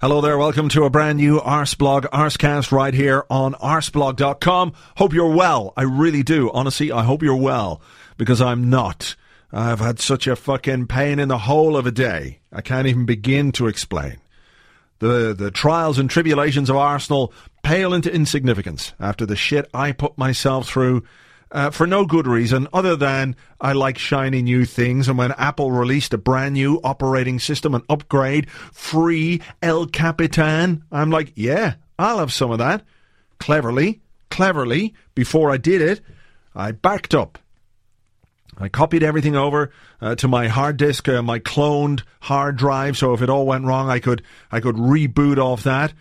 Hello there, welcome to a brand new Arseblog Arsecast right here on arseblog.com. Hope you're well. I really do. Honestly, I hope you're well because I'm not. I've had such a fucking pain in the whole of a day. I can't even begin to explain. The, the trials and tribulations of Arsenal pale into insignificance after the shit I put myself through uh, for no good reason other than I like shiny new things. And when Apple released a brand new operating system, an upgrade, free El Capitan, I'm like, yeah, I'll have some of that. Cleverly, cleverly, before I did it, I backed up. I copied everything over uh, to my hard disk, uh, my cloned hard drive. So if it all went wrong, I could I could reboot off that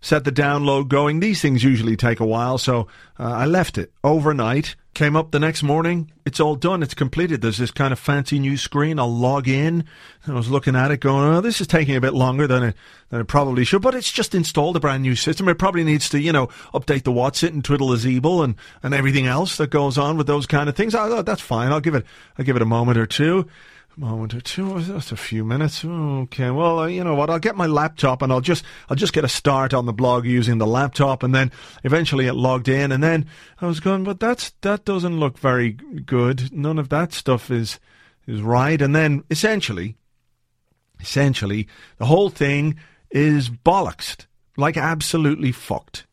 set the download going. These things usually take a while, so uh, I left it overnight. Came up the next morning, it's all done, it's completed. There's this kind of fancy new screen. I'll log in. And I was looking at it going, oh, this is taking a bit longer than it, than it probably should, but it's just installed a brand new system. It probably needs to, you know, update the Whatsit and twiddle the Zeeble and, and everything else that goes on with those kind of things. I thought, that's fine. I'll give it, I'll give it a moment or two moment or two. just a few minutes. Okay. Well, uh, you know what? I'll get my laptop and I'll just I'll just get a start on the blog using the laptop, and then eventually it logged in, and then I was going, but that's that doesn't look very good. None of that stuff is is right. And then essentially, essentially, the whole thing is bollocks, like absolutely fucked,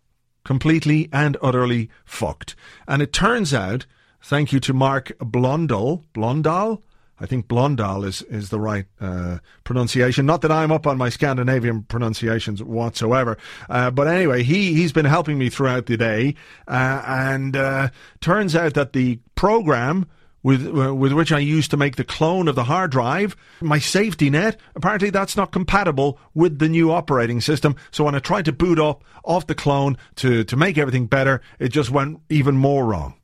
completely and utterly fucked. And it turns out, thank you to Mark Blondal, Blondal I think Blondal is, is the right uh, pronunciation. Not that I'm up on my Scandinavian pronunciations whatsoever. Uh, but anyway, he, he's been helping me throughout the day. Uh, and uh, turns out that the program with, uh, with which I used to make the clone of the hard drive, my safety net, apparently that's not compatible with the new operating system. So when I tried to boot up off the clone to, to make everything better, it just went even more wrong.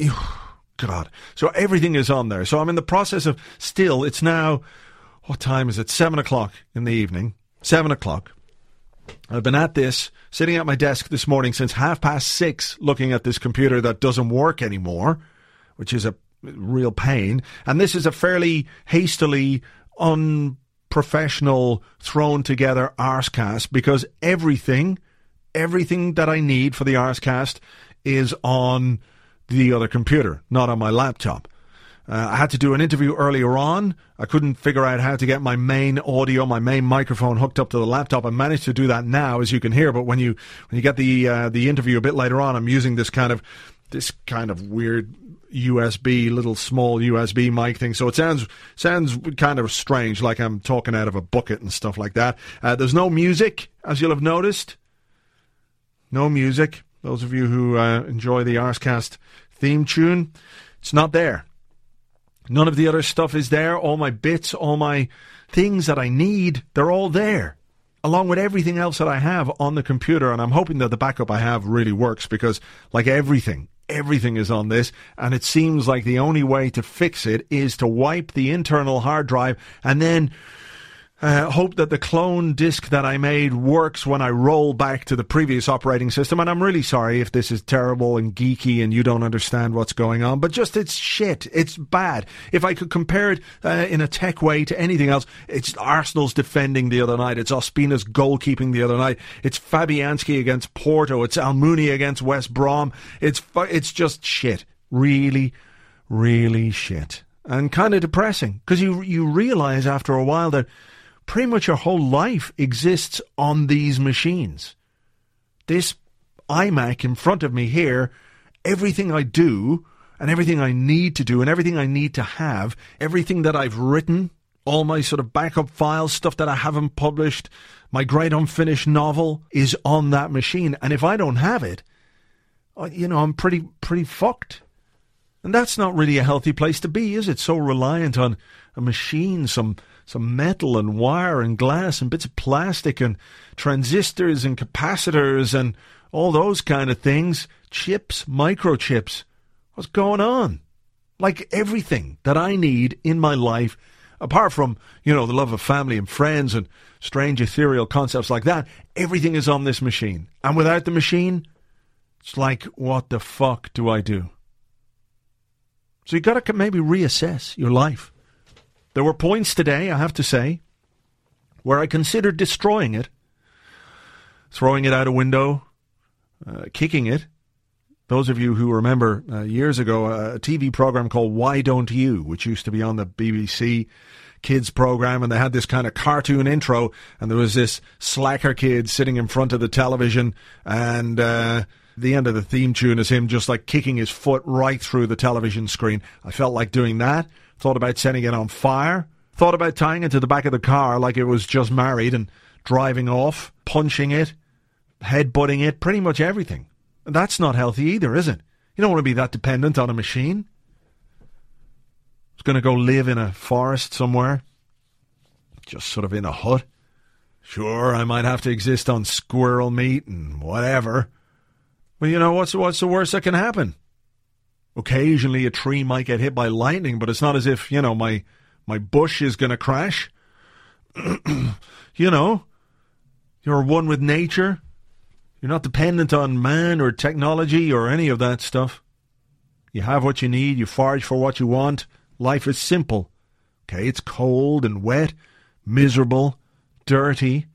God. So everything is on there. So I'm in the process of still, it's now, what time is it? Seven o'clock in the evening. Seven o'clock. I've been at this, sitting at my desk this morning since half past six, looking at this computer that doesn't work anymore, which is a real pain. And this is a fairly hastily, unprofessional, thrown together Arsecast because everything, everything that I need for the Arsecast is on the other computer, not on my laptop. Uh, I had to do an interview earlier on. I couldn't figure out how to get my main audio, my main microphone hooked up to the laptop. I managed to do that now, as you can hear. But when you when you get the uh, the interview a bit later on, I'm using this kind of this kind of weird USB little small USB mic thing. So it sounds sounds kind of strange, like I'm talking out of a bucket and stuff like that. Uh, there's no music, as you'll have noticed. No music. Those of you who uh, enjoy the Arsecast theme tune, it's not there. None of the other stuff is there. All my bits, all my things that I need, they're all there, along with everything else that I have on the computer. And I'm hoping that the backup I have really works because, like everything, everything is on this, and it seems like the only way to fix it is to wipe the internal hard drive and then uh, hope that the clone disk that I made works when I roll back to the previous operating system. And I'm really sorry if this is terrible and geeky and you don't understand what's going on, but just it's shit. It's bad. If I could compare it uh, in a tech way to anything else, it's Arsenal's defending the other night. It's Ospina's goalkeeping the other night. It's Fabianski against Porto. It's Almunia against West Brom. It's it's just shit. Really, really shit. And kind of depressing because you you realize after a while that pretty much your whole life exists on these machines. This iMac in front of me here, everything I do and everything I need to do and everything I need to have, everything that I've written, all my sort of backup files, stuff that I haven't published, my great unfinished novel is on that machine. And if I don't have it, you know, I'm pretty, pretty fucked. And that's not really a healthy place to be, is it? So reliant on a machine, some some metal and wire and glass and bits of plastic and transistors and capacitors and all those kind of things. Chips, microchips. What's going on? Like everything that I need in my life, apart from, you know, the love of family and friends and strange ethereal concepts like that, everything is on this machine. And without the machine, it's like, what the fuck do I do? So you got to maybe reassess your life. There were points today, I have to say, where I considered destroying it, throwing it out a window, uh, kicking it. Those of you who remember uh, years ago a TV program called Why Don't You, which used to be on the BBC kids program, and they had this kind of cartoon intro, and there was this slacker kid sitting in front of the television, and uh, the end of the theme tune is him just like kicking his foot right through the television screen. I felt like doing that. Thought about setting it on fire. Thought about tying it to the back of the car like it was just married and driving off, punching it, headbutting it, pretty much everything. That's not healthy either, is it? You don't want to be that dependent on a machine. It's going to go live in a forest somewhere, just sort of in a hut. Sure, I might have to exist on squirrel meat and whatever. Well, you know, what's, what's the worst that can happen? Occasionally a tree might get hit by lightning, but it's not as if, you know, my, my bush is going to crash. you know, you're one with nature. You're not dependent on man or technology or any of that stuff. You have what you need, you forage for what you want. Life is simple. Okay, it's cold and wet, miserable, dirty.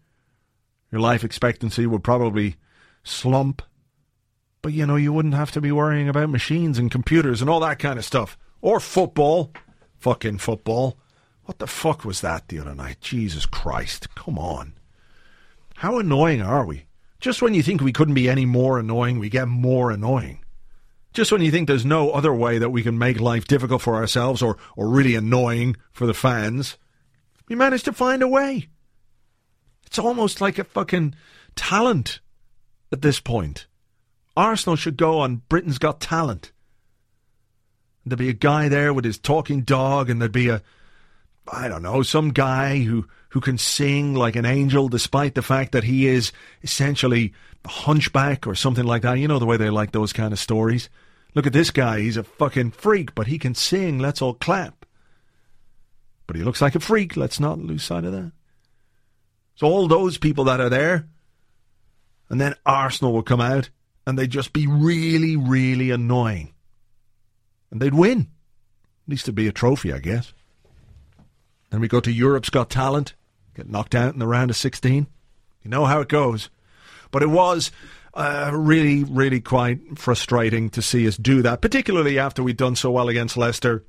Your life expectancy would probably slump but you know, you wouldn't have to be worrying about machines and computers and all that kind of stuff. Or football. Fucking football. What the fuck was that the other night? Jesus Christ. Come on. How annoying are we? Just when you think we couldn't be any more annoying, we get more annoying. Just when you think there's no other way that we can make life difficult for ourselves or, or really annoying for the fans, we manage to find a way. It's almost like a fucking talent at this point. Arsenal should go on Britain's Got Talent. There'd be a guy there with his talking dog, and there'd be a, I don't know, some guy who, who can sing like an angel despite the fact that he is essentially a hunchback or something like that. You know the way they like those kind of stories. Look at this guy, he's a fucking freak, but he can sing, let's all clap. But he looks like a freak, let's not lose sight of that. So all those people that are there, and then Arsenal will come out and they'd just be really, really annoying. And they'd win. At least it'd be a trophy, I guess. Then we go to Europe's Got Talent, get knocked out in the round of 16. You know how it goes. But it was uh, really, really quite frustrating to see us do that, particularly after we'd done so well against Leicester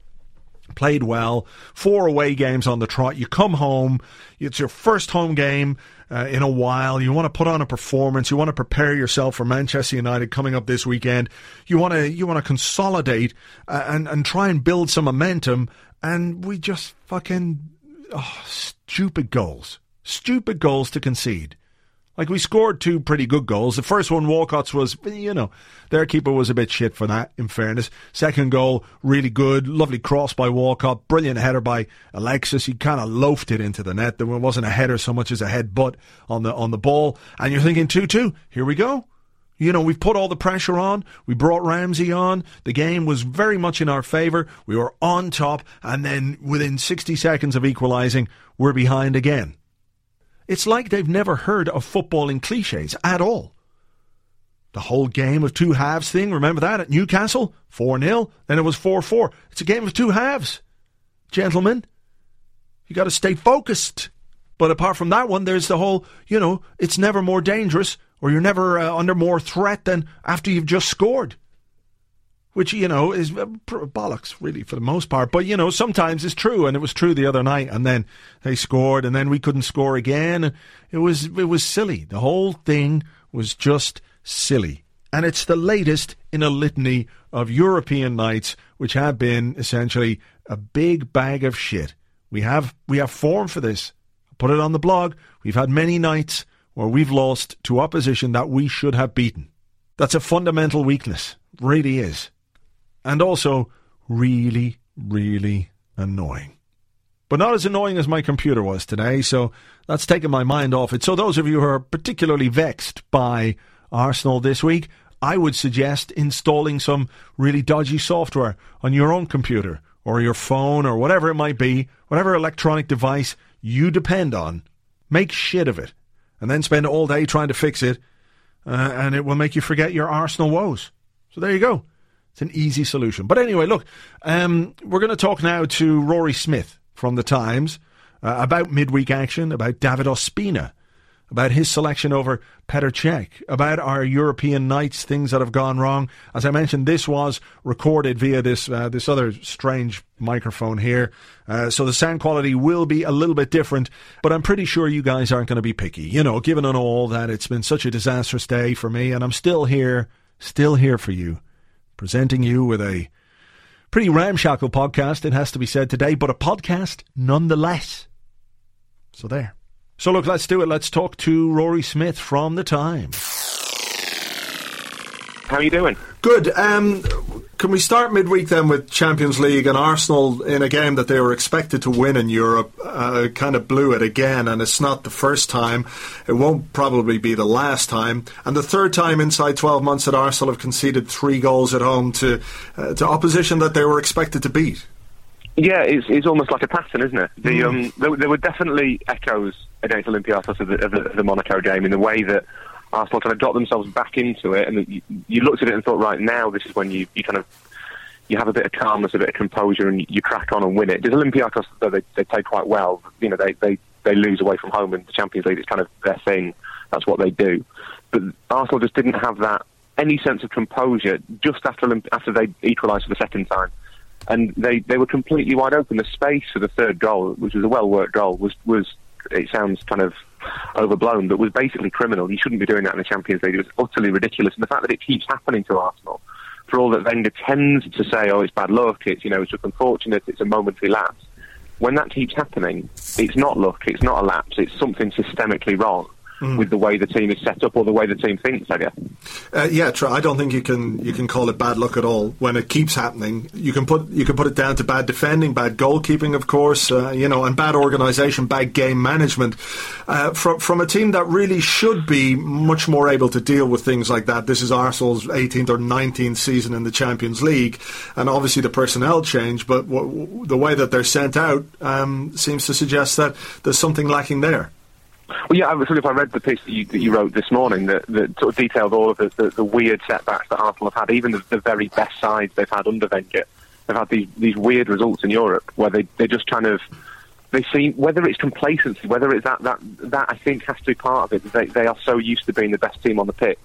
played well, four away games on the trot. You come home, it's your first home game uh, in a while. You want to put on a performance. You want to prepare yourself for Manchester United coming up this weekend. You want to you want to consolidate uh, and and try and build some momentum. And we just fucking oh, stupid goals, stupid goals to concede. Like we scored two pretty good goals. The first one, Walcott's was, you know, their keeper was a bit shit for that. In fairness, second goal, really good, lovely cross by Walcott, brilliant header by Alexis. He kind of loafed it into the net. There wasn't a header so much as a headbutt on the on the ball. And you're thinking two two. Here we go. You know, we've put all the pressure on. We brought Ramsey on. The game was very much in our favour. We were on top. And then within 60 seconds of equalising, we're behind again. It's like they've never heard of footballing cliches at all. The whole game of two halves thing, remember that at Newcastle? 4 0, then it was 4 4. It's a game of two halves. Gentlemen, you got to stay focused. But apart from that one, there's the whole, you know, it's never more dangerous or you're never uh, under more threat than after you've just scored which you know is uh, bollocks really for the most part. But you know sometimes it's true, and it was true the other night. And then they scored, and then we couldn't score again. It was it was silly. The whole thing was just silly, and it's the latest in a litany of European nights which have been essentially a big bag of shit. We have we have form for this. put it on the blog. We've had many nights where we've lost to opposition that we should have beaten. That's a fundamental weakness. Really is and also really, really annoying. but not as annoying as my computer was today. So that's taken my mind off it. So those of you who are particularly vexed by Arsenal this week, I would suggest installing some really dodgy software on your own computer or your phone or whatever it might be, whatever electronic device you depend on. Make shit of it and then spend all day trying to fix it, uh, and it will make you forget your Arsenal woes. So there you go. It's an easy solution. But anyway, look, um, we're going to talk now to Rory Smith from The Times uh, about midweek action, about David Ospina about his selection over Petr Cech, about our European nights, things that have gone wrong. As I mentioned, this was recorded via this uh, this other strange microphone here, uh, so the sound quality will be a little bit different. But I'm pretty sure you guys aren't going to be picky. You know, given on all that it's been such a disastrous day for me, and I'm still here, still here for you, presenting you with a pretty ramshackle podcast. It has to be said today, but a podcast nonetheless. So there. So look, let's do it. Let's talk to Rory Smith from the Times. How are you doing? Good. Um, can we start midweek then with Champions League and Arsenal in a game that they were expected to win in Europe? Uh, kind of blew it again, and it's not the first time. It won't probably be the last time. And the third time inside 12 months that Arsenal have conceded three goals at home to uh, to opposition that they were expected to beat. Yeah, it's, it's almost like a pattern, isn't it? The, mm. um, there, there, were definitely echoes against Olympiacos of the, of, the, of the Monaco game in the way that Arsenal kind of got themselves back into it, and you, you, looked at it and thought, right now, this is when you, you kind of you have a bit of calmness, a bit of composure, and you crack on and win it. Does Olympiacos, though they, they play quite well, you know, they, they, they lose away from home in the Champions League. It's kind of their thing. That's what they do. But Arsenal just didn't have that any sense of composure just after after they equalised for the second time and they, they were completely wide open. The space for the third goal, which was a well worked goal, was was it sounds kind of overblown, but was basically criminal. You shouldn't be doing that in the Champions League. It was utterly ridiculous, and the fact that it keeps happening to Arsenal, for all that Wenger tends to say, "Oh, it's bad luck," it's you know, it's just unfortunate, it's a momentary lapse. When that keeps happening, it's not luck, it's not a lapse, it's something systemically wrong mm. with the way the team is set up or the way the team thinks. I guess. Uh, yeah, I don't think you can you can call it bad luck at all when it keeps happening. You can put you can put it down to bad defending, bad goalkeeping, of course, uh, you know, and bad organisation, bad game management uh, from from a team that really should be much more able to deal with things like that. This is Arsenal's 18th or 19th season in the Champions League, and obviously the personnel change, but w- the way that they're sent out um, seems to suggest that there's something lacking there. Well, yeah, I was if I read the piece that you, that you wrote this morning that, that sort of detailed all of the, the, the weird setbacks that Arsenal have had, even the, the, very best sides they've had under Wenger. They've had these, these weird results in Europe where they, they're just kind of, they seem, whether it's complacency, whether it's that, that, that I think has to be part of it. They, they are so used to being the best team on the pitch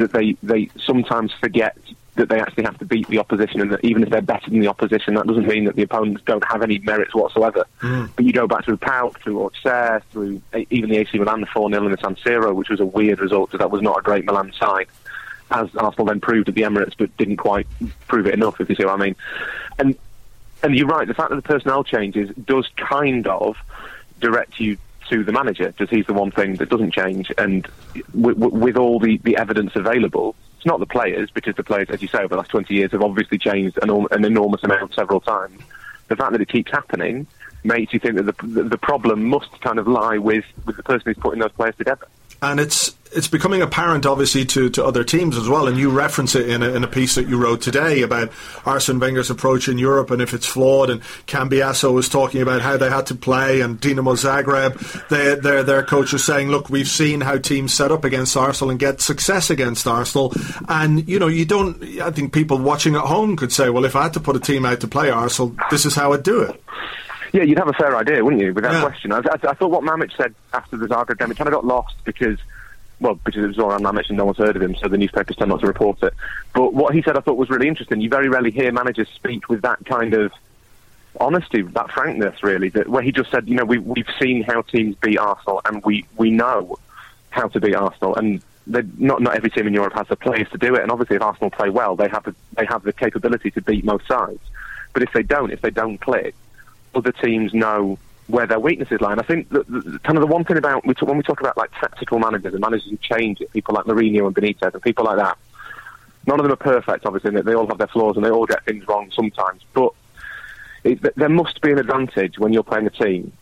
that they, they sometimes forget that they actually have to beat the opposition, and that even if they're better than the opposition, that doesn't mean that the opponents don't have any merits whatsoever. Mm. But you go back through PAOK, through Auxerre, through even the AC Milan, the 4 0 in the San Siro, which was a weird result because that was not a great Milan side, as Arsenal then proved at the Emirates, but didn't quite prove it enough, if you see what I mean. And and you're right, the fact that the personnel changes does kind of direct you to the manager, because he's the one thing that doesn't change. And with, with all the, the evidence available, it's not the players, because the players, as you say, over the last 20 years have obviously changed an, an enormous amount several times. The fact that it keeps happening makes you think that the, the problem must kind of lie with, with the person who's putting those players together and it's it's becoming apparent, obviously, to, to other teams as well. And you reference it in a, in a piece that you wrote today about Arsene Wenger's approach in Europe and if it's flawed. And Cambiasso was talking about how they had to play, and Dinamo Zagreb, they, their their coach was saying, "Look, we've seen how teams set up against Arsenal and get success against Arsenal." And you know, you don't. I think people watching at home could say, "Well, if I had to put a team out to play Arsenal, this is how I'd do it." Yeah, you'd have a fair idea, wouldn't you, without yeah. question. I, I, I, thought what Mamic said after the Zagreb game, it kind of got lost because, well, because it was Zoran Mamic and no one's heard of him, so the newspapers tend not to report it. But what he said I thought was really interesting. You very rarely hear managers speak with that kind of honesty, that frankness, really, that where he just said, you know, we, we've seen how teams beat Arsenal and we, we know how to beat Arsenal. And not not every team in Europe has the players to do it. And obviously, if Arsenal play well, they have the, they have the capability to beat most sides. But if they don't, if they don't click, other teams know where their weaknesses lie. And I think that kind of the one thing about we talk, when we talk about like tactical managers and managers who change it, people like Mourinho and Benitez and people like that. None of them are perfect, obviously. They all have their flaws and they all get things wrong sometimes. But it, there must be an advantage when you're playing a team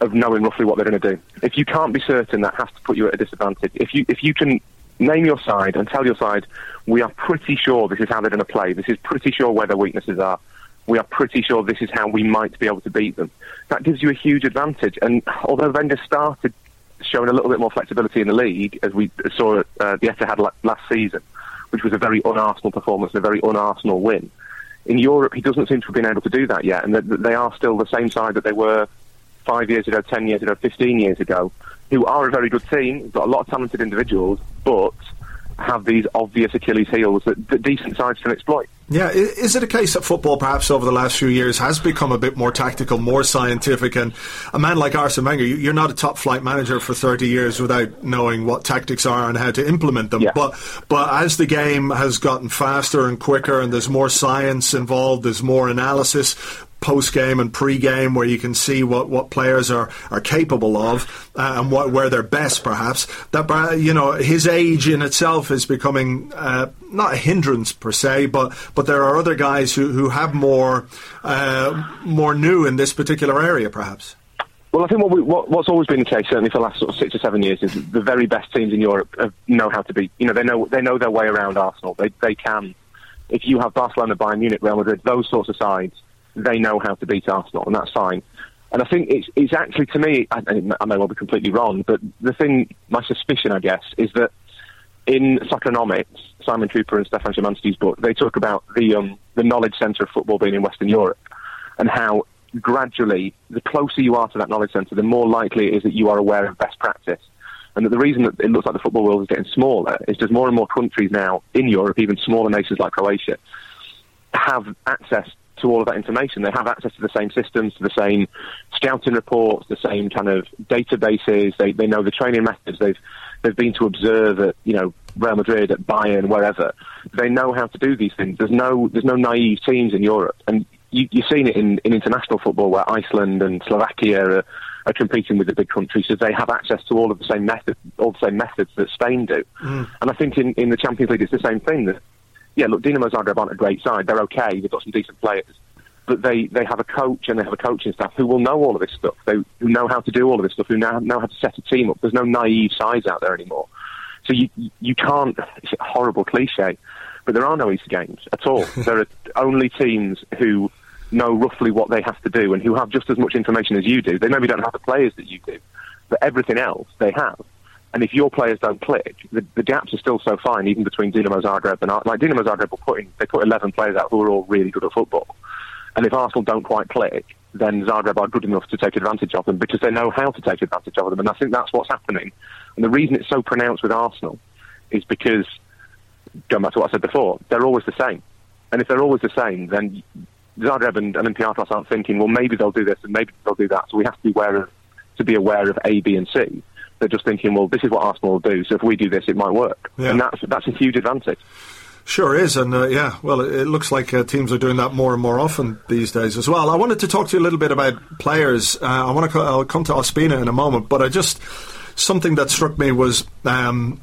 of knowing roughly what they're going to do. If you can't be certain, that has to put you at a disadvantage. If you if you can name your side and tell your side, we are pretty sure this is how they're going to play. This is pretty sure where their weaknesses are. We are pretty sure this is how we might be able to beat them. That gives you a huge advantage. And although Wenger started showing a little bit more flexibility in the league, as we saw uh, the Etihad last season, which was a very un-Arsenal performance and a very un-Arsenal win. In Europe, he doesn't seem to have been able to do that yet, and they are still the same side that they were five years ago, ten years ago, fifteen years ago, who are a very good team, got a lot of talented individuals, but have these obvious Achilles heels that, that decent sides can exploit. Yeah, is it a case that football perhaps over the last few years has become a bit more tactical, more scientific, and a man like Arsene Wenger, you're not a top flight manager for 30 years without knowing what tactics are and how to implement them. Yeah. But but as the game has gotten faster and quicker, and there's more science involved, there's more analysis post game and pre game where you can see what, what players are, are capable of uh, and what, where they're best, perhaps. That uh, you know his age in itself is becoming uh, not a hindrance per se, but but there are other guys who, who have more uh, more new in this particular area, perhaps. Well, I think what, we, what, what's always been the case, certainly for the last sort of six or seven years, is the very best teams in Europe know how to be. You know, they know they know their way around Arsenal. They they can. If you have Barcelona, Bayern Munich, Real Madrid, those sorts of sides they know how to beat Arsenal, and that's fine. And I think it's, it's actually, to me, I, I may well be completely wrong, but the thing, my suspicion, I guess, is that in Soccernomics, Simon Kuper and Stefan Szymanski's book, they talk about the um, the knowledge centre of football being in Western Europe and how gradually, the closer you are to that knowledge centre, the more likely it is that you are aware of best practice. And that the reason that it looks like the football world is getting smaller is there's more and more countries now in Europe, even smaller nations like Croatia, have access to all of that information. They have access to the same systems, to the same scouting reports, the same kind of databases. They, they know the training methods. They've they've been to observe at you know Real Madrid, at Bayern, wherever. They know how to do these things. There's no there's no naive teams in Europe, and you, you've seen it in, in international football where Iceland and Slovakia are, are competing with the big countries, so they have access to all of the same methods, all the same methods that Spain do. Mm. And I think in, in the Champions League it's the same thing. That yeah, look, Dinamo Zagreb aren't a great side. They're okay. They've got some decent players. But they, they have a coach and they have a coaching staff who will know all of this stuff. They who know how to do all of this stuff. Who know, know how to set a team up. There's no naive sides out there anymore. So you you can't. It's a horrible cliche, but there are no easy games at all. there are only teams who know roughly what they have to do and who have just as much information as you do. They maybe don't have the players that you do, but everything else they have. And if your players don't click, the, the gaps are still so fine, even between Dinamo Zagreb and like Dinamo Zagreb will put in, they put 11 players out who are all really good at football. And if Arsenal don't quite click, then Zagreb are good enough to take advantage of them because they know how to take advantage of them. And I think that's what's happening. And the reason it's so pronounced with Arsenal is because, going back to what I said before, they're always the same. And if they're always the same, then Zagreb and Olympiacos aren't thinking, well, maybe they'll do this and maybe they'll do that. So we have to be aware of, to be aware of A, B, and C they're just thinking, well, this is what Arsenal will do, so if we do this, it might work. Yeah. And that's, that's a huge advantage. Sure is, and uh, yeah, well, it, looks like uh, teams are doing that more and more often these days as well. I wanted to talk to you a little bit about players. Uh, I want to, co- I'll come to Ospina in a moment, but I just something that struck me was um,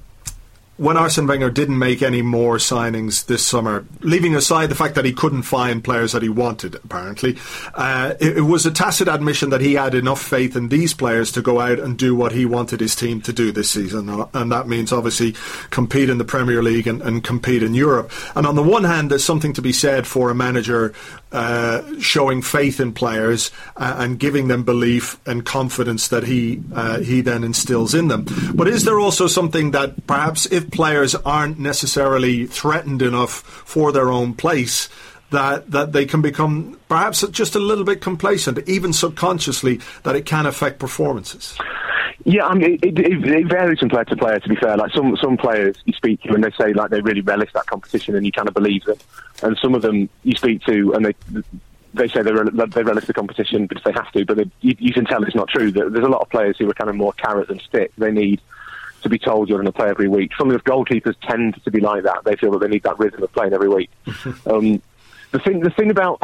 when Arsene Wenger didn't make any more signings this summer, leaving aside the fact that he couldn't find players that he wanted, apparently, uh, it, it, was a tacit admission that he had enough faith in these players to go out and do what he wanted his team to do this season. And that means obviously compete in the Premier League and, and compete in Europe. And on the one hand, there's something to be said for a manager uh, showing faith in players uh, and giving them belief and confidence that he uh, he then instills in them. But is there also something that perhaps if players aren't necessarily threatened enough for their own place, that that they can become perhaps just a little bit complacent, even subconsciously, that it can affect performances. Yeah, I mean, it, it, it, varies from player to player. To be fair, like some some players you speak to and they say like they really relish that competition and you kind of believe them, and some of them you speak to and they they say they they relish the competition because they have to, but they, you, you, can tell it's not true. There's a lot of players who are kind of more carrot than stick. They need to be told you're going to play every week. Some of the goalkeepers tend to be like that. They feel that they need that rhythm of playing every week. um, the thing the thing about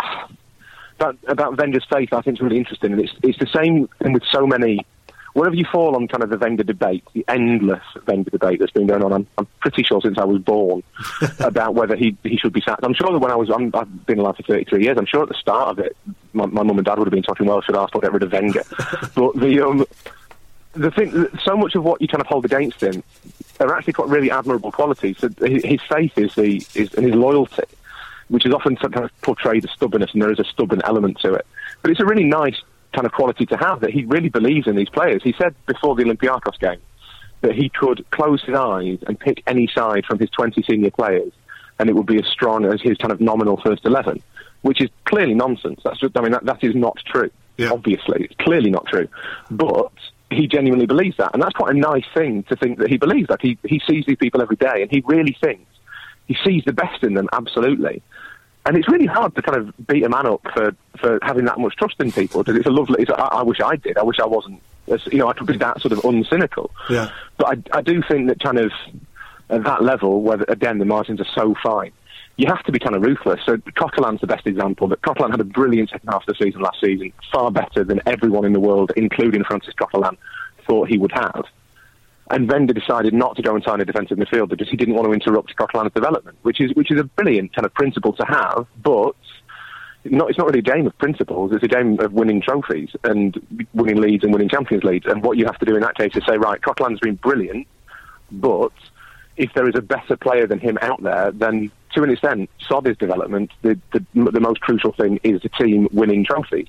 about about Wenger's faith, I think, is really interesting, and it's it's the same thing with so many wherever you fall on kind of the Wenger debate, the endless Wenger debate that's been going on, I'm, I'm pretty sure since I was born about whether he he should be sacked. I'm sure that when I was, i have been alive for 33 years. I'm sure at the start of it, my, my mum and dad would have been talking, well, should Arsenal get rid of Wenger? but the um, the thing, so much of what you kind of hold against him are actually quite really admirable qualities. So his faith is the is and his loyalty, which is often sometimes portrayed as stubbornness, and there is a stubborn element to it. But it's a really nice kind of quality to have that he really believes in these players. He said before the Olympiacos game that he could close his eyes and pick any side from his 20 senior players, and it would be as strong as his kind of nominal first 11, which is clearly nonsense. That's just, I mean, that, that is not true. Yeah. Obviously, it's clearly not true. But he genuinely believes that, and that's quite a nice thing to think that he believes that. He he sees these people every day, and he really thinks he sees the best in them. Absolutely, and it's really hard to kind of beat a man up for, for having that much trust in people because it's a lovely. It's, I, I, wish I did. I wish I wasn't. You know, I could be that sort of uncynical. Yeah. But I, I do think that kind of at that level, where again the margins are so fine, you have to be kind of ruthless. So Coquelin's the best example. But Coquelin had a brilliant second half of the season last season, far better than everyone in the world, including Francis Coquelin, thought he would have. And Wenger decided not to go and sign a defensive midfielder because he didn't want to interrupt Coquelin's development, which is which is a brilliant kind of principle to have, but not, it's not really a game of principles. It's a game of winning trophies and winning leads and winning Champions Leagues. And what you have to do in that case is say, right, Coquelin's been brilliant, but if there is a better player than him out there, then to an extent, sod his development. The, the, the most crucial thing is the team winning trophies.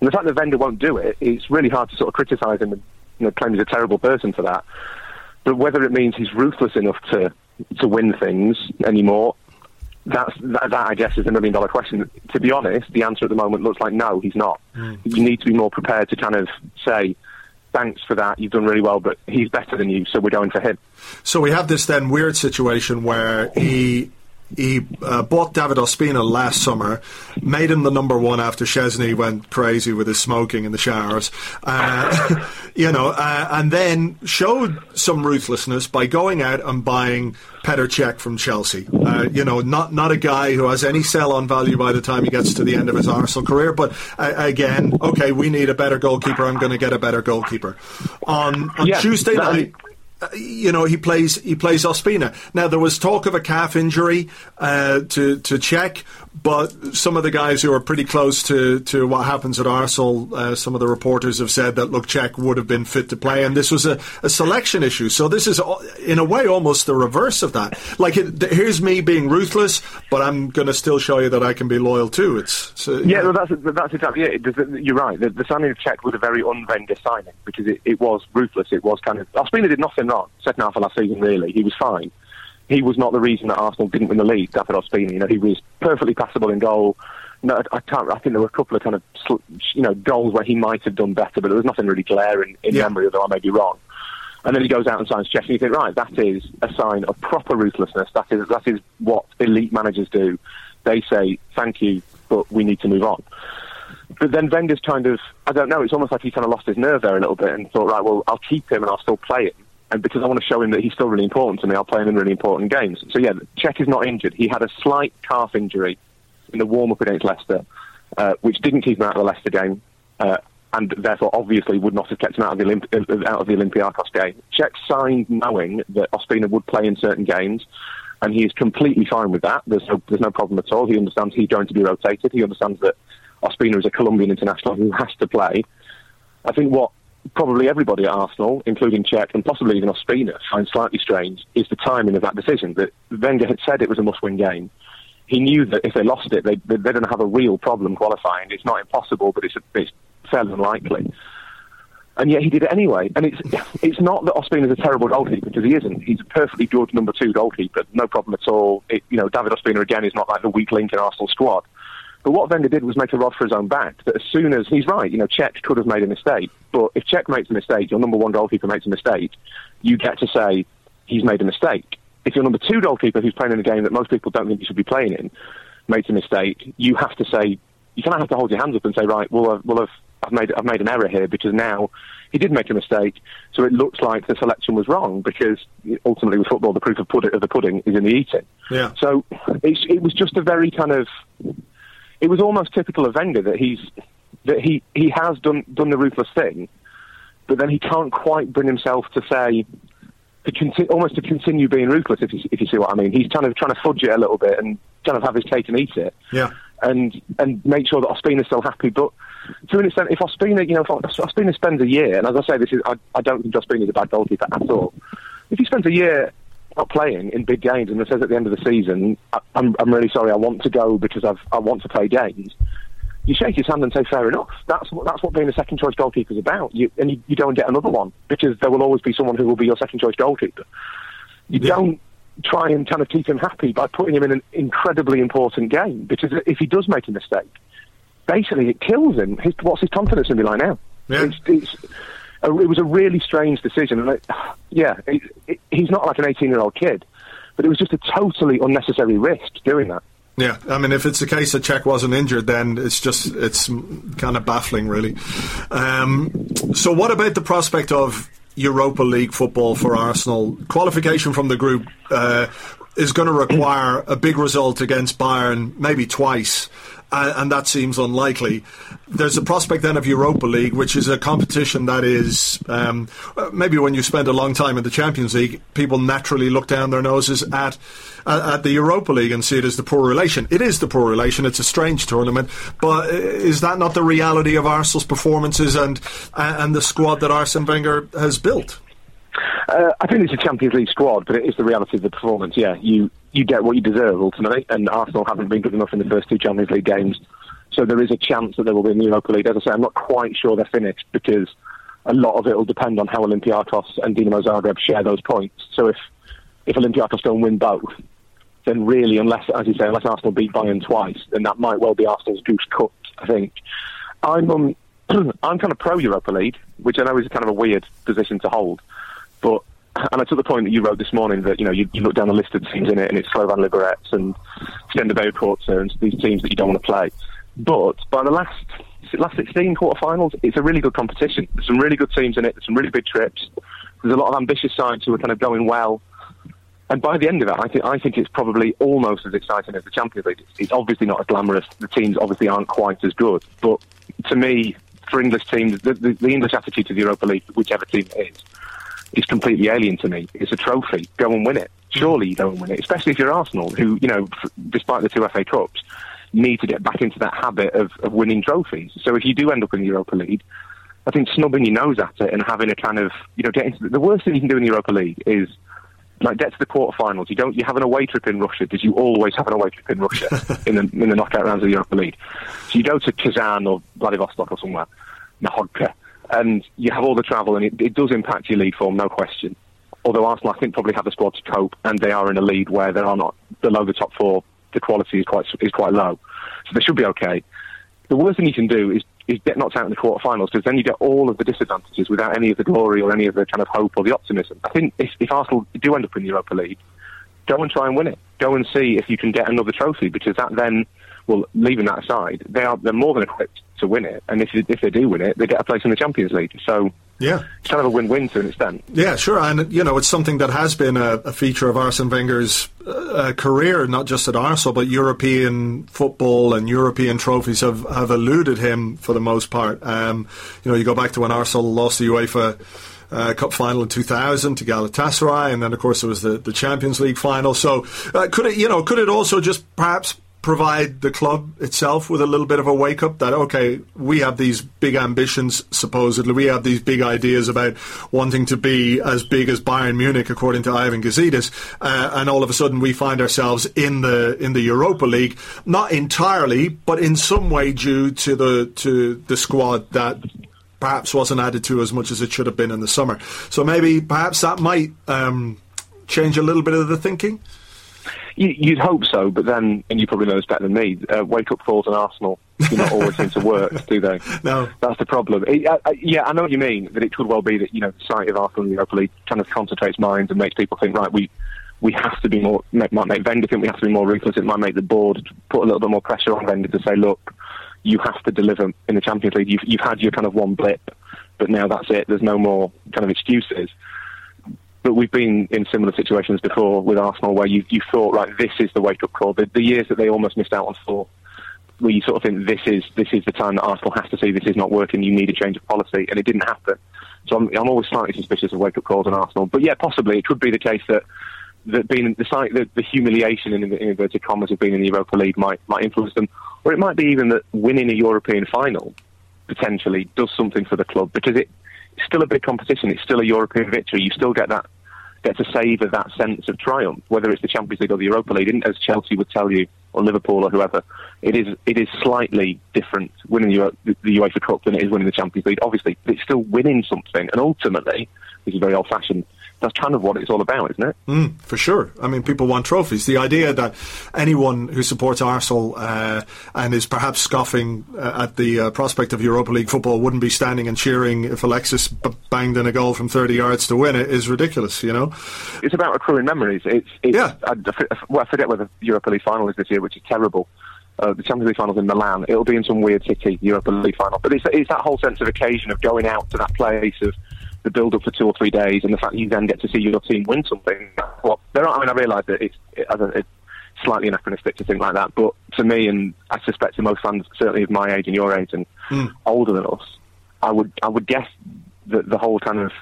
And the fact that Wenger won't do it, it's really hard to sort of criticise him and you know, claim he's a terrible person for that. But whether it means he's ruthless enough to to win things anymore, that's that, that I guess is a million dollar question. To be honest, the answer at the moment looks like no, he's not. Mm. You need to be more prepared to kind of say, thanks for that, you've done really well, but he's better than you, so we're going for him. So we have this then weird situation where he he uh, bought David Ospina last summer, made him the number one after Szczesny went crazy with his smoking in the showers, uh, you know, uh, and then showed some ruthlessness by going out and buying Petr Cech from Chelsea. Uh, you know, not not a guy who has any sell-on value by the time he gets to the end of his Arsenal career, but uh, again, okay, we need a better goalkeeper. I'm going to get a better goalkeeper. On, on yeah, Tuesday night you know, he plays he plays Ospina. Now there was talk of a calf injury uh, to to Cech, but some of the guys who are pretty close to, to what happens at Arsenal, uh, some of the reporters have said that look, would have been fit to play, and this was a, a selection issue. So this is in a way almost the reverse of that. Like it, here's me being ruthless, but I'm going to still show you that I can be loyal too. It's so, yeah, well, that's that's exactly it. You're right. The, the signing of Cech was a very un-Wenger signing because it, it was ruthless. It was kind of Ospina did nothing wrong second half of last season. Really, he was fine. He was not the reason that Arsenal didn't win the league. David Ospina, you know, he was perfectly passable in goal. No, I can't. I think there were a couple of kind of you know goals where he might have done better, but there was nothing really glaring in yeah. memory, although I may be wrong. And then he goes out and signs and you think, right, that is a sign of proper ruthlessness. That is that is what elite managers do. They say thank you, but we need to move on. But then Wenger's kind of, I don't know, it's almost like he kind of lost his nerve there a little bit and thought, right, well, I'll keep him and I'll still play him and because I want to show him that he's still really important to me, I'll play him in really important games. So yeah, Cech is not injured. He had a slight calf injury in the warm-up against Leicester, uh, which didn't keep him out of the Leicester game, uh, and therefore obviously would not have kept him out of the, Olymp- uh, out of the Olympiacos game. Cech signed knowing that Ospina would play in certain games, and he is completely fine with that. There's no, there's no problem at all. He understands he's going to be rotated. He understands that Ospina is a Colombian international who has to play. I think what probably everybody at Arsenal, including Cech and possibly even Ospina, finds slightly strange is the timing of that decision. That Wenger had said it was a must-win game. He knew that if they lost it, they, they're going to have a real problem qualifying. It's not impossible, but it's, it's fairly unlikely. And yet he did it anyway. And it's it's not that Ospina is a terrible goalkeeper because he isn't. He's a perfectly good number two goalkeeper, no problem at all. It, you know, David Ospina again is not like the weak link in Arsenal squad. But what Wenger did was make a rod for his own back. That as soon as he's right, you know, Cech could have made a mistake. But if Cech makes a mistake, your number one goalkeeper makes a mistake, you get to say he's made a mistake. If your number two goalkeeper, who's playing in a game that most people don't think he should be playing in, makes a mistake, you have to say you kind of have to hold your hands up and say, right, well, I've, well, I've, I've made I've made an error here because now he did make a mistake. So it looks like the selection was wrong because ultimately with football, the proof of, pud- of the pudding is in the eating. Yeah. So it was just a very kind of it was almost typical of Wenger that he's that he, he has done done the ruthless thing, but then he can't quite bring himself to say to conti- almost to continue being ruthless. If you, if you see what I mean, he's kind of trying to fudge it a little bit and kind of have his cake and eat it. Yeah. And and make sure that Ospina's still happy, but to an extent, if Ospina, you know, if Ospina spends a year, and as I say, this is I, I don't think Ospina is a bad goalkeeper at all. If he spends a year not playing in big games and says at the end of the season, I, I'm, I'm really sorry, I want to go because I've, I want to play games, you shake his hand and say, fair enough. That's what, that's what being a second choice goalkeeper is about. You, and you, you don't get another one because there will always be someone who will be your second choice goalkeeper. You yeah. don't try and kind of keep him happy by putting him in an incredibly important game because if he does make a mistake, basically it kills him. His, what's his confidence going to be like now? Yeah. It's, it's, a, it was a really strange decision. And it, yeah, it, it, he's not like an 18 year old kid, but it was just a totally unnecessary risk doing that. Yeah, I mean, if it's the case that Cech wasn't injured, then it's just it's kind of baffling, really. Um, so, what about the prospect of Europa League football for Arsenal? Qualification from the group uh, is going to require a big result against Bayern, maybe twice and, and, that seems unlikely. There's a prospect then of Europa League, which is a competition that is um, maybe when you spend a long time in the Champions League, people naturally look down their noses at at the Europa League and see it as the poor relation. It is the poor relation. It's a strange tournament, but is that not the reality of Arsenal's performances and and the squad that Arsene Wenger has built? Uh, I think it's a Champions League squad, but it is the reality of the performance. Yeah, you you get what you deserve ultimately, and Arsenal haven't been good enough in the first two Champions League games, so there is a chance that there will be in the Europa League. As I say, I'm not quite sure they're finished because a lot of it will depend on how Olympiacos and Dinamo Zagreb share those points. So if if Olympiacos don't win both, then really, unless as you say, unless Arsenal beat Bayern twice, then that might well be Arsenal's goose cut. I think I'm um, I'm kind of pro Europa League, which I know is kind of a weird position to hold. But and I took the point that you wrote this morning that you know you, you look down the list of teams in it, and it's Slovan Liberec and Stenda Porto and these teams that you don't want to play. But by the last last 16 quarterfinals, it's a really good competition. There's some really good teams in it. There's some really big trips. There's a lot of ambitious sides who are kind of going well. And by the end of it, I think I think it's probably almost as exciting as the Champions League. It's obviously not as glamorous. The teams obviously aren't quite as good. But to me, for English teams, the, the, the English attitude to the Europa League, whichever team it is, is completely alien to me. It's a trophy. Go and win it. Mm. Surely you go and win it, especially if you're Arsenal, who, you know, f- despite the two FA Cups, need to get back into that habit of, of winning trophies. So if you do end up in the Europa League, I think snubbing your nose at it and having a kind of, you know, get into the, the worst thing you can do in the Europa League is like get to the quarterfinals. You don't. You have an away trip in Russia because you always have an away trip in Russia in the in the knockout rounds of the Europa League. So you go to Kazan or Vladivostok or somewhere, Nahodka, and you have all the travel, and it, it does impact your lead form, no question. Although Arsenal, I think, probably have the squad to cope, and they are in a lead where they are not below the top four. The quality is quite is quite low, so they should be okay. The worst thing you can do is is get knocked out in the quarterfinals because then you get all of the disadvantages without any of the glory or any of the kind of hope or the optimism. I think if, if Arsenal do end up in the Europa League, go and try and win it. Go and see if you can get another trophy because that then, well, leaving that aside, they are they're more than equipped to win it, and if if they do win it, they get a place in the Champions League. So yeah, it's kind of a win-win to an extent. Yeah, sure, and you know it's something that has been a, a feature of Arsene Wenger's uh, career, not just at Arsenal, but European football and European trophies have, have eluded him for the most part. Um, you know, you go back to when Arsenal lost the UEFA. Uh, Cup final in 2000 to Galatasaray, and then of course it was the, the Champions League final. So uh, could it, you know, could it also just perhaps provide the club itself with a little bit of a wake up that okay we have these big ambitions supposedly. We have these big ideas about wanting to be as big as Bayern Munich according to Ivan Gazidis uh, and all of a sudden we find ourselves in the in the Europa League not entirely but in some way due to the to the squad that perhaps wasn't added to as much as it should have been in the summer. So maybe perhaps that might um, change a little bit of the thinking you, would hope so, but then, and you probably know this better than me, uh, wake up calls and Arsenal do not always seem to work, do they? No. That's the problem. It, uh, yeah, I know what you mean, that it could well be that, you know, the sight of Arsenal in the Europa League kind of concentrates minds and makes people think, right, we we have to be more, might make Wenger think we have to be more ruthless. It might make the board put a little bit more pressure on Wenger to say, look, you have to deliver in the Champions League. You've, you've had your kind of one blip, but now that's it. There's no more kind of excuses. But we've been in similar situations before with Arsenal where you, you thought, right, this is the wake up call. The, the years that they almost missed out on four where you sort of think this is this is the time that Arsenal has to see this is not working. You need a change of policy, and it didn't happen. So I'm, I'm always slightly suspicious of wake up calls on Arsenal. But yeah, possibly it could be the case that that being the, the, the humiliation in, in inverted commas of being in the Europa League might might influence them, or it might be even that winning a European final potentially does something for the club because it, it's still a big competition. It's still a European victory. You still get that get to savour that sense of triumph, whether it's the Champions League or the Europa League. As Chelsea would tell you, or Liverpool or whoever, it is it is slightly different winning the, the UEFA Cup than it is winning the Champions League. Obviously, but it's still winning something, and ultimately, this is very old-fashioned that's kind of what it's all about, isn't it? Mm, for sure. I mean, people want trophies. The idea that anyone who supports Arsenal uh, and is perhaps scoffing uh, at the uh, prospect of Europa League football wouldn't be standing and cheering if Alexis b- banged in a goal from 30 yards to win it is ridiculous, you know? It's about accruing memories. It's, it's yeah. I, well, I forget where the Europa League final is this year, which is terrible. Uh, the Champions League finals in Milan. It'll be in some weird city, Europa League final. But it's, it's that whole sense of occasion of going out to that place of the build up for two or three days, and the fact you then get to see your team win something. Well, there are, I mean, I realise that it's, it, it's slightly anachronistic to think like that, but to me, and I suspect to most fans, certainly of my age and your age and mm. older than us, I would I would guess that the whole kind of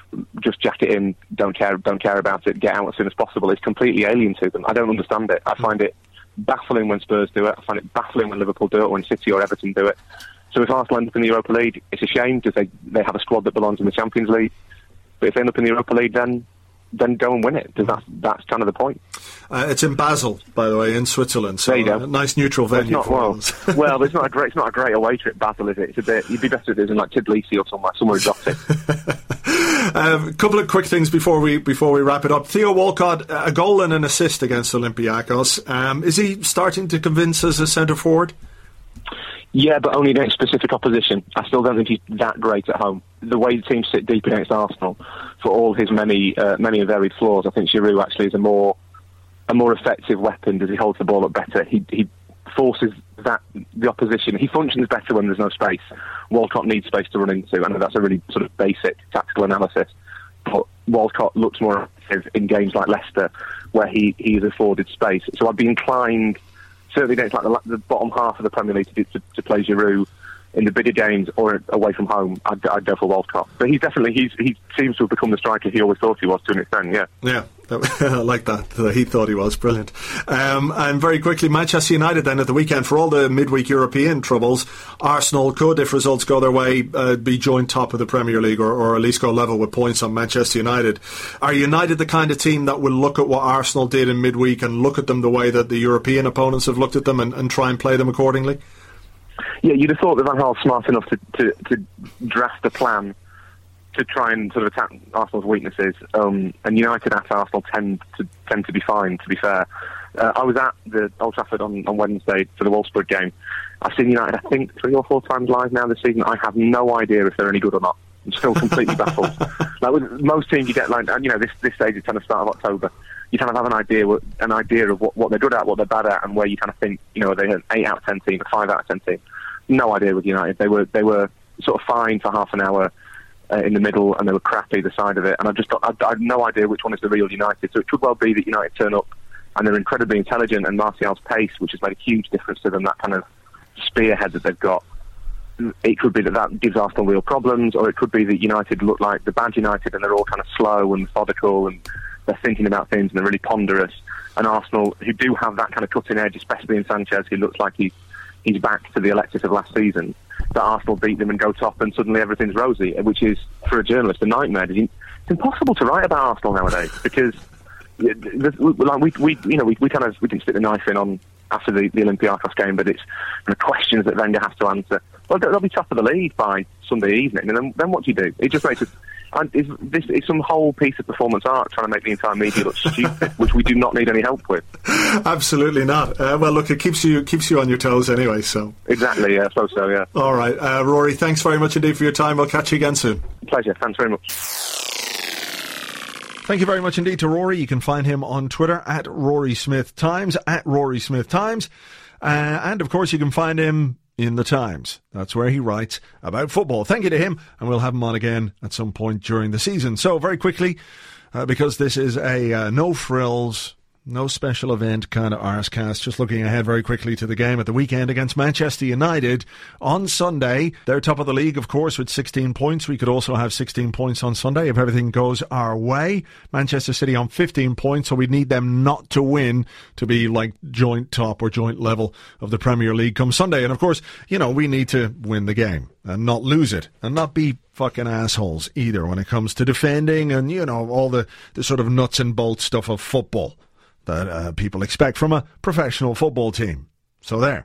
just jack it in, don't care, don't care about it, get out as soon as possible is completely alien to them. I don't understand it. I hmm. find it baffling when Spurs do it. I find it baffling when Liverpool do it, when City or Everton do it. So if Arsenal end up in the Europa League, it's a shame because they, they have a squad that belongs in the Champions League. But if they end up in the Europa League, then then go and win it because that's that's kind of the point. Uh, it's in Basel, by the way, in Switzerland. So there you go. nice neutral venue. Not, well, well, it's not a great it's not a great away trip. Basel, is it? It's a bit. You'd be better if it was in like Tbilisi or somewhere somewhere exotic. A um, couple of quick things before we before we wrap it up. Theo Walcott, a goal and an assist against Olympiacos. Um, is he starting to convince as a centre forward? Yeah, but only against specific opposition. I still don't think he's that great at home. The way the team sit deep against Arsenal, for all his many uh, many and varied flaws, I think Giroud actually is a more a more effective weapon. Does he hold the ball up better? He he forces that the opposition. He functions better when there's no space. Walcott needs space to run into. I know that's a really sort of basic tactical analysis, but Walcott looks more active in games like Leicester, where he he is afforded space. So I'd be inclined certainly against like the, the bottom half of the Premier League to, to, to play Giroud in the bigger games or away from home, I'd, go for Walcott. But he's definitely he's, he seems to have become the striker he always thought he was to an extent. Yeah, yeah, I like that. that he thought he was brilliant. Um, and very quickly, Manchester United then at the weekend for all the midweek European troubles. Arsenal could, if results go their way, uh, be joint top of the Premier League or, or at least go level with points on Manchester United. Are United the kind of team that will look at what Arsenal did in midweek and look at them the way that the European opponents have looked at them and, and try and play them accordingly? Yeah, you'd have thought that Van Gaal's smart enough to, to, to draft a plan to try and sort of attack Arsenal's weaknesses. Um, and United at Arsenal tend to tend to be fine. To be fair, uh, I was at the Old Trafford on, on Wednesday for the Wolfsburg game. I've seen United, I think, three or four times live now this season. I have no idea if they're any good or not. I'm still completely baffled. Like with most teams, you get like you know this this stage is kind of start of October. You kind of have an idea an idea of what, what they're good at, what they're bad at, and where you kind of think you know are they an eight out of ten team, a five out of ten team no idea with United. They were they were sort of fine for half an hour uh, in the middle, and they were crap either side of it. And I just got, I, I no idea which one is the real United. So it could well be that United turn up and they're incredibly intelligent, and Martial's pace, which has made a huge difference to them, that kind of spearhead that they've got. It could be that that gives Arsenal real problems, or it could be that United look like the bad United, and they're all kind of slow and methodical, and they're thinking about things and they're really ponderous. And Arsenal, who do have that kind of cutting edge, especially in Sanchez, who looks like he's he's back to the Alexis of last season, that Arsenal beat them and go top and suddenly everything's rosy, which is, for a journalist, a nightmare. It's impossible to write about Arsenal nowadays because like we, we, you know, we, we kind of we didn't stick the knife in on after the, the Olympiacos game, but it's the questions that Wenger has to answer. Well, they'll be top of the league by Sunday evening, and then, then what do you do? It just makes it and is this is some whole piece of performance art trying to make the entire media look stupid, which we do not need any help with. Absolutely not. Uh, well, look, it keeps you keeps you on your toes anyway. So exactly, yeah, I suppose so. Yeah. All right, uh, Rory. Thanks very much indeed for your time. We'll catch you again soon. Pleasure. Thanks very much. Thank you very much indeed to Rory. You can find him on Twitter at Rory Smith Times at Rory Smith Times, uh, and of course you can find him in the Times. That's where he writes about football. Thank you to him, and we'll have him on again at some point during the season. So, very quickly, uh, because this is a uh, no frills, No special event kind of Arsecast. Just looking ahead very quickly to the game at the weekend against Manchester United on Sunday. They're top of the league, of course, with 16 points. We could also have 16 points on Sunday if everything goes our way. Manchester City on 15 points, so we'd need them not to win to be like joint top or joint level of the Premier League come Sunday. And of course, you know, we need to win the game and not lose it and not be fucking assholes either when it comes to defending and, you know, all the, the sort of nuts and bolts stuff of football that uh, people expect from a professional football team. So there.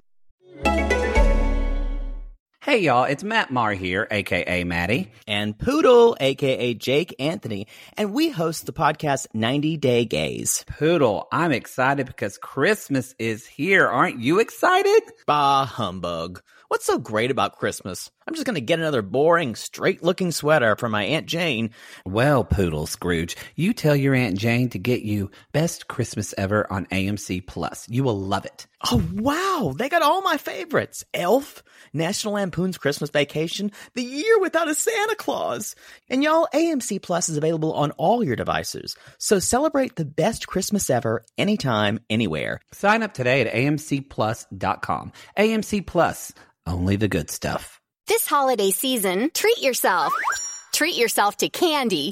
Hey y'all, it's Matt Marr here, aka Matty. And Poodle, aka Jake Anthony, and we host the podcast 90 Day Gaze. Poodle, I'm excited because Christmas is here. Aren't you excited? Bah humbug. What's so great about Christmas? I'm just going to get another boring, straight looking sweater from my Aunt Jane. Well, Poodle Scrooge, you tell your Aunt Jane to get you Best Christmas Ever on AMC Plus. You will love it. Oh, wow. They got all my favorites Elf, National Lampoon's Christmas Vacation, The Year Without a Santa Claus. And y'all, AMC Plus is available on all your devices. So celebrate the best Christmas ever, anytime, anywhere. Sign up today at amcplus.com. AMC Plus, only the good stuff. This holiday season, treat yourself. Treat yourself to candy.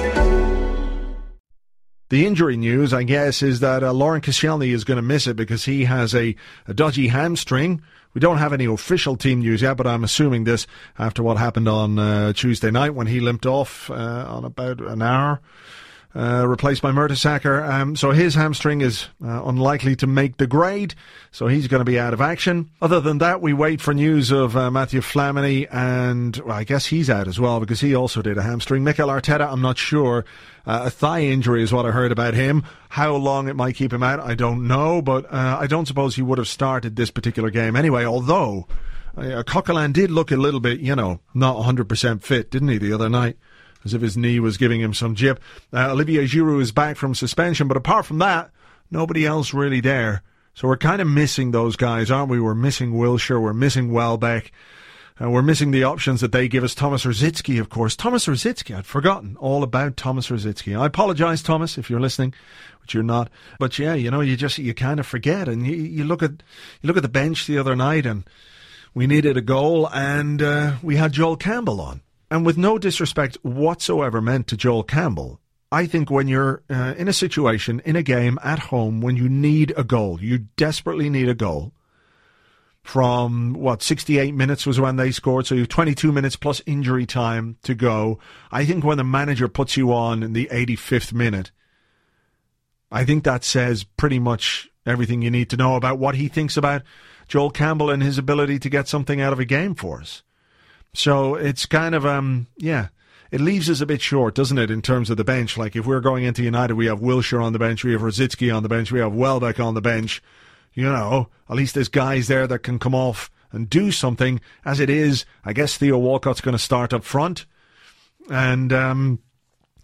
The injury news, I guess, is that uh, Laurent Koscielny is going to miss it because he has a, a dodgy hamstring. We don't have any official team news yet, but I'm assuming this after what happened on uh, Tuesday night when he limped off uh, on about an hour. Uh, replaced by Mertesacker. Um, so his hamstring is uh, unlikely to make the grade, so he's going to be out of action. Other than that, we wait for news of uh, Mathieu Flamini, and well, I guess he's out as well because he also did a hamstring. Mikel Arteta, I'm not sure. Uh, a thigh injury is what I heard about him. How long it might keep him out, I don't know, but uh, I don't suppose he would have started this particular game anyway, although uh, Coquelin did look a little bit, you know, not 100% fit, didn't he, the other night? As if his knee was giving him some jip. Uh, Olivier Giroud is back from suspension, but apart from that, nobody else really there. So we're kind of missing those guys, aren't we? We're missing Wilshere, we're missing Welbeck, uh, we're missing the options that they give us. Thomas Rosicky, of course. Thomas Rosicky, I'd forgotten all about Thomas Rosicky. I apologise, Thomas, if you're listening, which you're not. But yeah, you know, you just you kind of forget, and you, you look at you look at the bench the other night, and we needed a goal, and uh, we had Joel Campbell on. And with no disrespect whatsoever meant to Joel Campbell, I think when you're uh, in a situation, in a game, at home, when you need a goal, you desperately need a goal. From what, 68 minutes was when they scored, so you have 22 minutes plus injury time to go. I think when the manager puts you on in the 85th minute, I think that says pretty much everything you need to know about what he thinks about Joel Campbell and his ability to get something out of a game for us. So it's kind of um yeah. It leaves us a bit short, doesn't it, in terms of the bench? Like if we're going into United, we have Wilshere on the bench, we have Rosicky on the bench, we have Welbeck on the bench. You know, at least there's guys there that can come off and do something. As it is, I guess Theo Walcott's going to start up front, and um,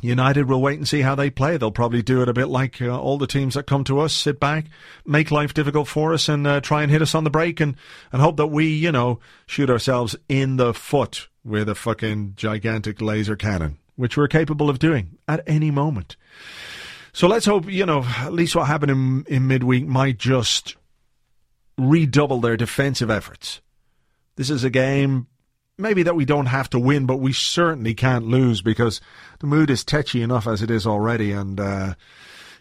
United will wait and see how they play. They'll probably do it a bit like uh, all the teams that come to us, sit back, make life difficult for us, and uh, try and hit us on the break, and, and hope that we, you know, shoot ourselves in the foot with a fucking gigantic laser cannon, which we're capable of doing at any moment. So let's hope, you know, at least what happened in, in midweek might just redouble their defensive efforts. This is a game maybe that we don't have to win, but we certainly can't lose because the mood is tetchy enough as it is already, and uh,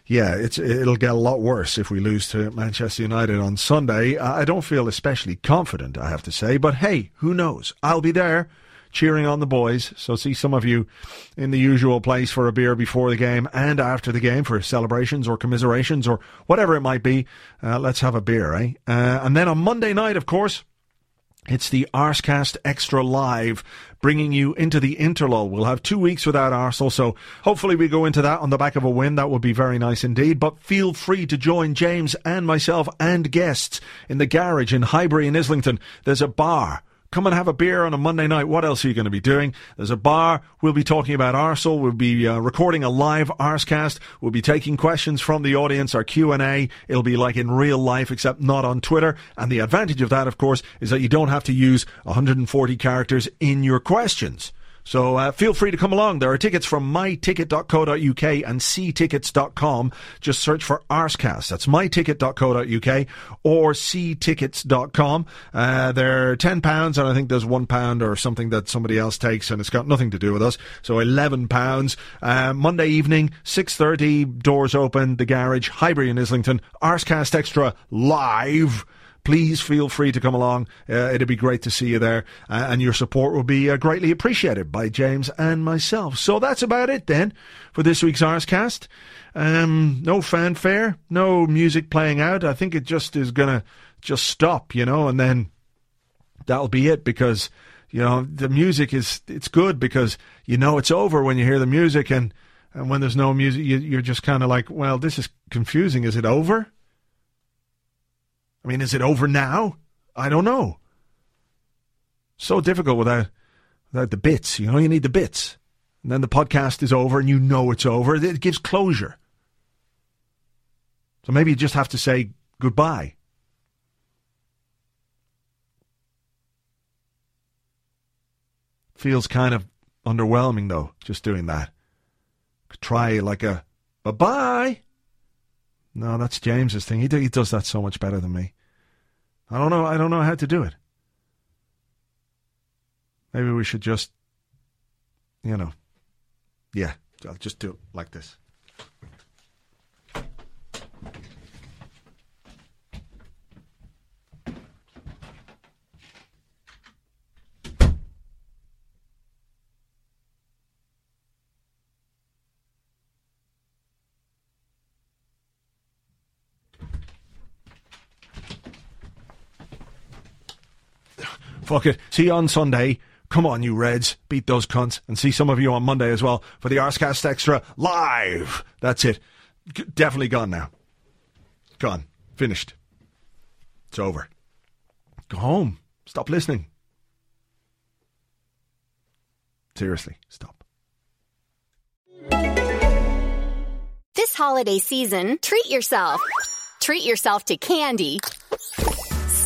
yeah, it's it'll get a lot worse if we lose to Manchester United on Sunday. I don't feel especially confident, I have to say, but hey, who knows? I'll be there. Cheering on the boys, so see some of you in the usual place for a beer before the game and after the game for celebrations or commiserations or whatever it might be. Uh, let's have a beer, eh? Uh, and then on Monday night, of course, It's the Arsecast Extra Live, bringing you into the interlull. We'll have two weeks without Arsenal, so hopefully we go into that on the back of a win. That would be very nice indeed. But feel free to join James and myself and guests in the garage in Highbury in Islington. There's a bar Come and have a beer on a Monday night. What else are you going to be doing? There's a bar. We'll be talking about Arsenal. We'll be uh, recording a live Arsecast. We'll be taking questions from the audience, our Q&A. It'll be like in real life, except not on Twitter. And the advantage of that, of course, is that you don't have to use 140 characters in your questions. So uh, feel free to come along. There are tickets from myticket.co.uk and seetickets.com. Just search for Arsecast. That's myticket.co.uk or seetickets.com. Uh, they're £10 and I think there's £1 or something that somebody else takes and it's got nothing to do with us. So £11. Uh, Monday evening, 6.30, doors open, the garage, Highbury in Islington. Arsecast Extra live please feel free to come along. Uh, it'd be great to see you there, uh, and your support will be uh, greatly appreciated by James and myself. So that's about it then for this week's Arsecast. Um, no fanfare, no music playing out. I think it just is gonna just stop, you know, and then that'll be it because you know the music is it's good because you know it's over when you hear the music and and when there's no music you, you're just kind of like well this is confusing is it over I mean, is it over now? I don't know. So difficult without without the bits. You know, you need the bits. And then the podcast is over and you know it's over. It gives closure. So maybe you just have to say goodbye. Feels kind of underwhelming though, just doing that. Could try like a bye bye. No, that's James's thing. He, he does that so much better than me. I don't know. I don't know how to do it. Maybe we should just, you know, yeah, I'll just do it like this. Fuck it. See you on Sunday. Come on, you Reds. Beat those cunts. And see some of you on Monday as well for the Arsecast Extra live. That's it. G- definitely gone now. Gone. Finished. It's over. Go home. Stop listening. Seriously, stop. This holiday season, treat yourself. Treat yourself to candy